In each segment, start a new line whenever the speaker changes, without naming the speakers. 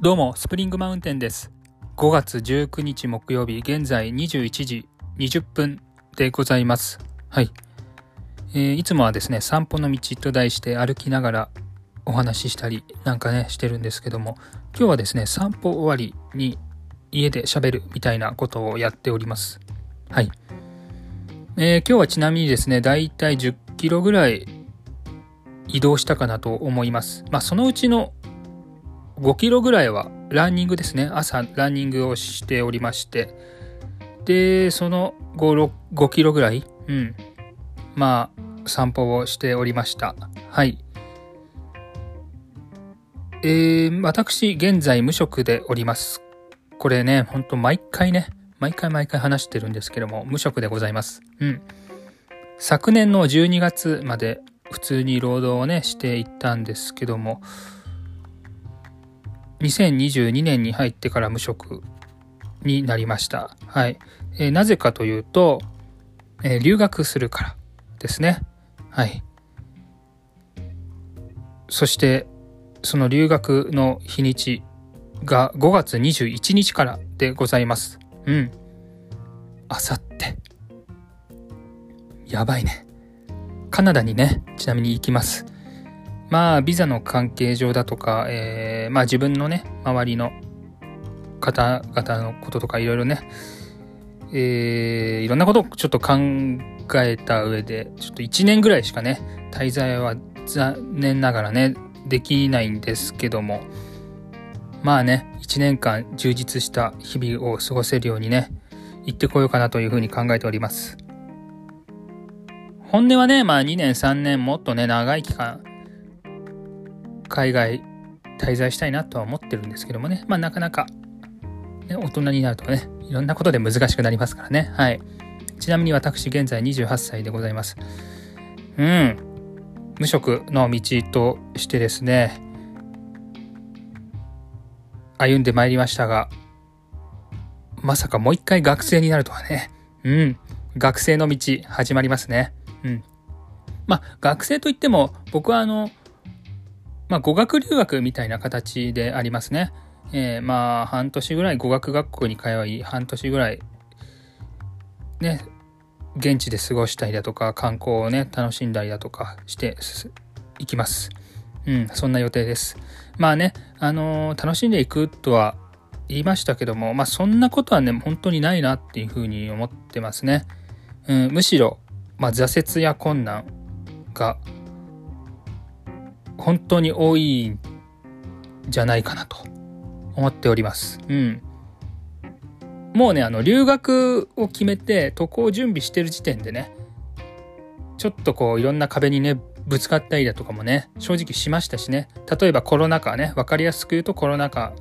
どうも、スプリングマウンテンです。5月19日木曜日、現在21時20分でございます。はい。えーいつもはですね、散歩の道と題して歩きながらお話ししたりなんかね、してるんですけども、今日はですね、散歩終わりに家で喋るみたいなことをやっております。はい。えー今日はちなみにですね、だいたい10キロぐらい移動したかなと思います。まあ、そのうちの5キロぐらいはランニングですね。朝ランニングをしておりまして。で、その 5, 5キロぐらい、うん。まあ、散歩をしておりました。はい。えー、私、現在無職でおります。これね、ほんと毎回ね、毎回毎回話してるんですけども、無職でございます。うん。昨年の12月まで普通に労働をね、していったんですけども、2022年に入ってから無職になりました。はい。えーなぜかというと、えー留学するからですね。はい。そして、その留学の日にちが5月21日からでございます。うん。あさって。やばいね。カナダにね、ちなみに行きます。まあ、ビザの関係上だとか、えーまあ自分のね、周りの方々のこととかいろいろね、えーいろんなことをちょっと考えた上で、ちょっと1年ぐらいしかね、滞在は残念ながらね、できないんですけども、まあね、1年間充実した日々を過ごせるようにね、行ってこようかなというふうに考えております。本音はね、まあ2年3年もっとね、長い期間、海外滞在したいなとは思ってるんですけどもね、まあなかなか、ね、大人になるとね、いろんなことで難しくなりますからね。はい。ちなみに私現在28歳でございます。うん。無職の道としてですね、歩んでまいりましたが、まさかもう一回学生になるとはね。うん。学生の道始まりますね。うん。まあ、学生といっても、僕はあの、まあ、語学留学みたいな形でありますね。えーまあ、半年ぐらい語学学校に通い、半年ぐらい、ね、現地で過ごしたりだとか、観光をね、楽しんだりだとかしていきます。うん、そんな予定です。まあね、あのー楽しんでいくとは言いましたけども、まあそんなことはね、本当にないなっていうふうに思ってますね。うん、むしろ、まあ挫折や困難が本当に多いんじゃないかなと思っております。うん。もうね、あの、留学を決めて渡航準備してる時点でね、ちょっとこういろんな壁にね、ぶつかったりだとかもね、正直しましたしね。例えばコロナ禍ね、わかりやすく言うとコロナ禍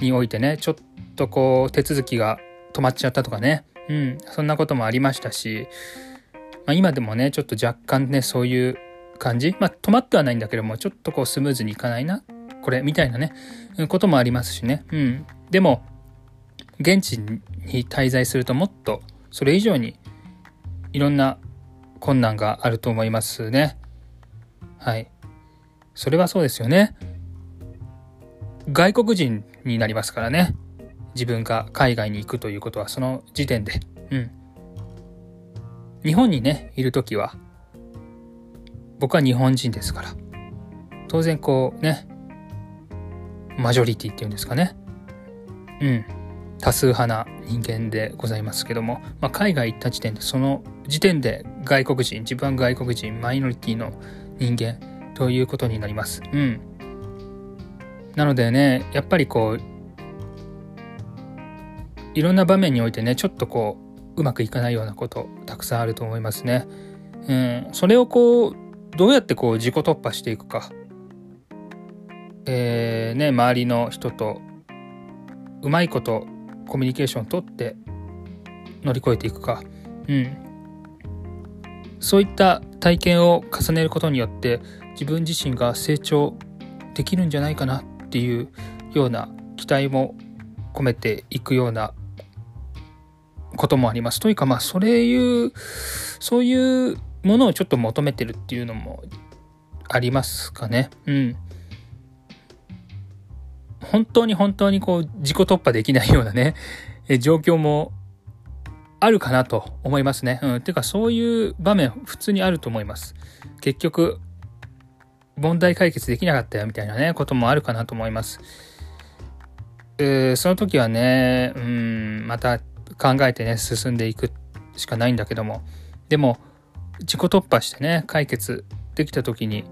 においてね、ちょっとこう手続きが止まっちゃったとかね。うん、そんなこともありましたし、まあ、今でもね、ちょっと若干ね、そういう感じ？まあ止まってはないんだけども、ちょっとこうスムーズにいかないな、これ、みたいなね、こともありますしね。うん。でも、現地に滞在するともっとそれ以上にいろんな困難があると思いますね。はい。それはそうですよね。外国人になりますからね。自分が海外に行くということはその時点で。うん。日本にね、いるときは、僕は日本人ですから。当然こうね、マジョリティっていうんですかね。うん。多数派な人間でございますけども、まあ、海外行った時点でその時点で外国人自分は外国人マイノリティの人間ということになりますうんなのでねやっぱりこういろんな場面においてねちょっとこううまくいかないようなことたくさんあると思いますねうんそれをこうどうやってこう自己突破していくか。えーね周りの人とうまいことコミュニケーションをとって乗り越えていくか、うん、そういった体験を重ねることによって自分自身が成長できるんじゃないかなっていうような期待も込めていくようなこともあります。というかまあそれいうそういうものをちょっと求めてるっていうのもありますかね。うん。本当に本当にこう自己突破できないようなね、え状況もあるかなと思いますね。うん。ていうかそういう場面普通にあると思います。結局、問題解決できなかったよみたいなね、こともあるかなと思います。えー、その時はね、うん、また考えてね、進んでいくしかないんだけども、でも、自己突破してね、解決できた時に、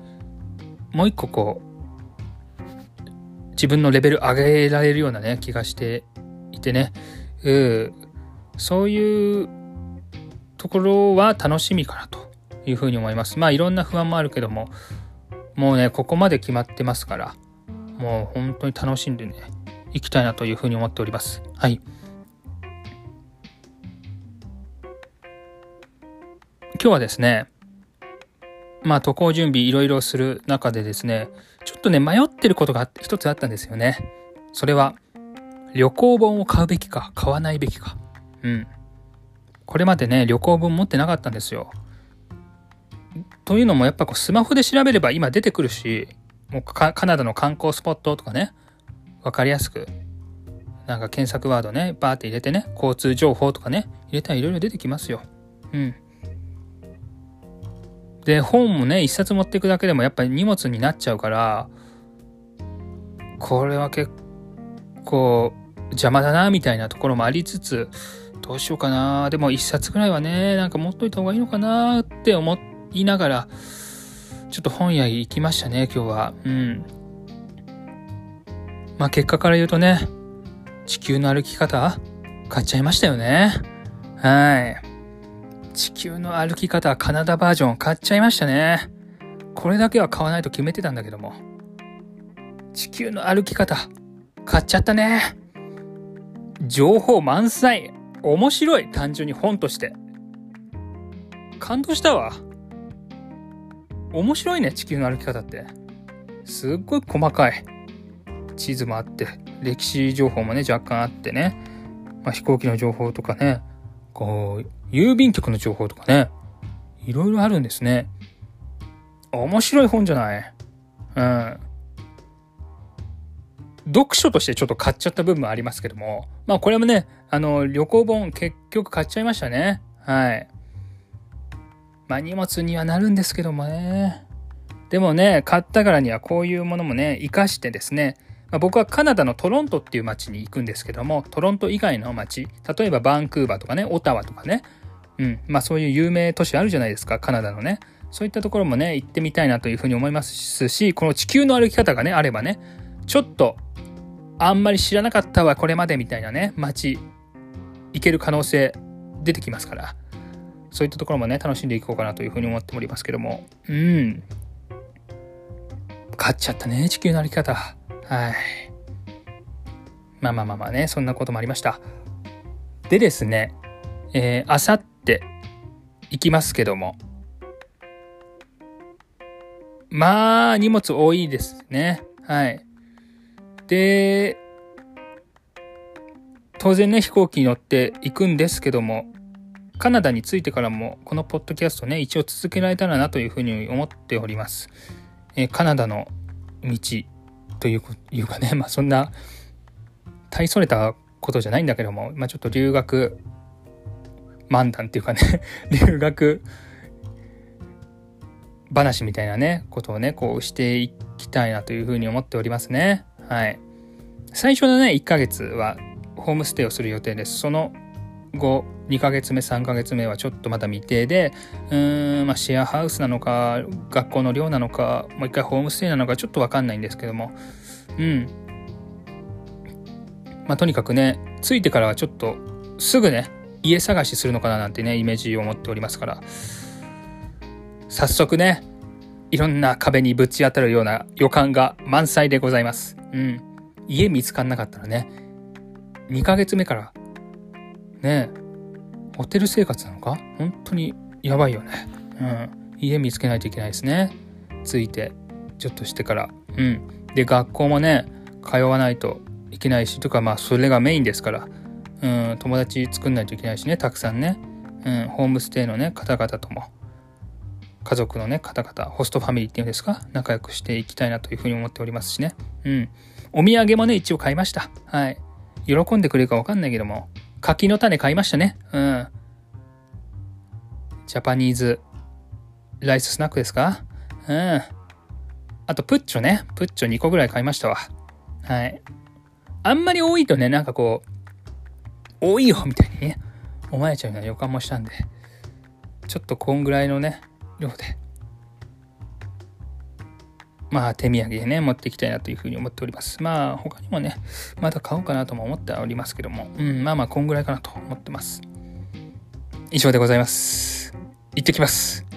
もう一個こう、自分のレベル上げられるようなね、気がしていてね、うん、そういうところは楽しみかなというふうに思います。まあいろんな不安もあるけども、もうね、ここまで決まってますから、もう本当に楽しんでね、いきたいなというふうに思っております。はい。今日はですね、まあ渡航準備いろいろする中でですね、ちょっとね、迷ってることが一つあったんですよね。それは、旅行本を買うべきか、買わないべきか。うん。これまでね、旅行本持ってなかったんですよ。というのもやっぱこうスマホで調べれば今出てくるし、もうカナダの観光スポットとかね、わかりやすく、なんか検索ワードね、バーって入れてね、交通情報とかね、入れたらいろいろ出てきますよ。うん。で、本もね、一冊持っていくだけでもやっぱり荷物になっちゃうから、これは結構邪魔だな、みたいなところもありつつ、どうしようかな。でも一冊ぐらいはね、なんか持っといた方がいいのかなって思いながら、ちょっと本屋行きましたね、今日は。うん。まあ結果から言うとね、地球の歩き方買っちゃいましたよね。はい。地球の歩き方カナダバージョン買っちゃいましたね。これだけは買わないと決めてたんだけども。地球の歩き方買っちゃったね。情報満載。面白い。単純に本として。感動したわ。面白いね、地球の歩き方って。すっごい細かい。地図もあって、歴史情報もね、若干あってね。まあ、飛行機の情報とかね。こう、郵便局の情報とかね。いろいろあるんですね。面白い本じゃない？うん。読書としてちょっと買っちゃった部分もありますけども、まあこれもね、あの、旅行本結局買っちゃいましたね。はい。まあ荷物にはなるんですけどもね。でもね、買ったからにはこういうものもね、活かしてですね、まあ、僕はカナダのトロントっていう街に行くんですけども、トロント以外の街、例えばバンクーバーとかね、オタワとかね、うん、まあそういう有名都市あるじゃないですか、カナダのね。そういったところもね、行ってみたいなというふうに思いますし、この地球の歩き方がね、あればね、ちょっとあんまり知らなかったわ、これまでみたいなね、街、行ける可能性出てきますから、そういったところもね、楽しんでいこうかなというふうに思っておりますけども、うん。買っちゃったね、地球の歩き方。はい。まあまあまあまあね、そんなこともありました。でですね、えー、あさって行きますけども、まあ、荷物多いですね。はい。で、当然ね、飛行機に乗って行くんですけども、カナダに着いてからも、このポッドキャストね、一応続けられたらなというふうに思っております。えカナダの道というかね、まあそんな、大それたことじゃないんだけども、まあちょっと留学漫談っていうかね 留学話みたいなね、ことをね、こうしていきたいなというふうに思っておりますね。はい。最初のね、1ヶ月はホームステイをする予定です。その後、2ヶ月目、3ヶ月目はちょっとまだ未定で、うーん、まあ、シェアハウスなのか、学校の寮なのか、もう一回ホームステイなのか、ちょっとわかんないんですけども、うん。まあ、とにかくね、着いてからはちょっと、すぐね、家探しするのかななんてね、イメージを持っておりますから、早速ね、いろんな壁にぶち当たるような予感が満載でございます。うん。家見つかんなかったらね、2ヶ月目から、ねホテル生活なのか？本当にやばいよね。うん。家見つけないといけないですね。ついて、ちょっとしてから。うん。で、学校もね、通わないといけないし、とか、まあ、それがメインですから、うん、友達作んないといけないしね、たくさんね。うん、ホームステイのね、方々とも。家族のね、方々、ホストファミリーっていうんですか、仲良くしていきたいなというふうに思っておりますしね。うん。お土産もね、一応買いました。はい。喜んでくれるかわかんないけども、柿の種買いましたね。うん。ジャパニーズライススナックですか？うん。あと、プッチョね。プッチョ2個ぐらい買いましたわ。はい。あんまり多いとね、なんかこう、多いよみたいにね、思われちゃうような予感もしたんで、ちょっとこんぐらいのね、量で、まあ手土産でね、持っていきたいなというふうに思っております。まあ他にもね、また買おうかなとも思っておりますけども、うん、まあまあこんぐらいかなと思ってます。以上でございます。行ってきます。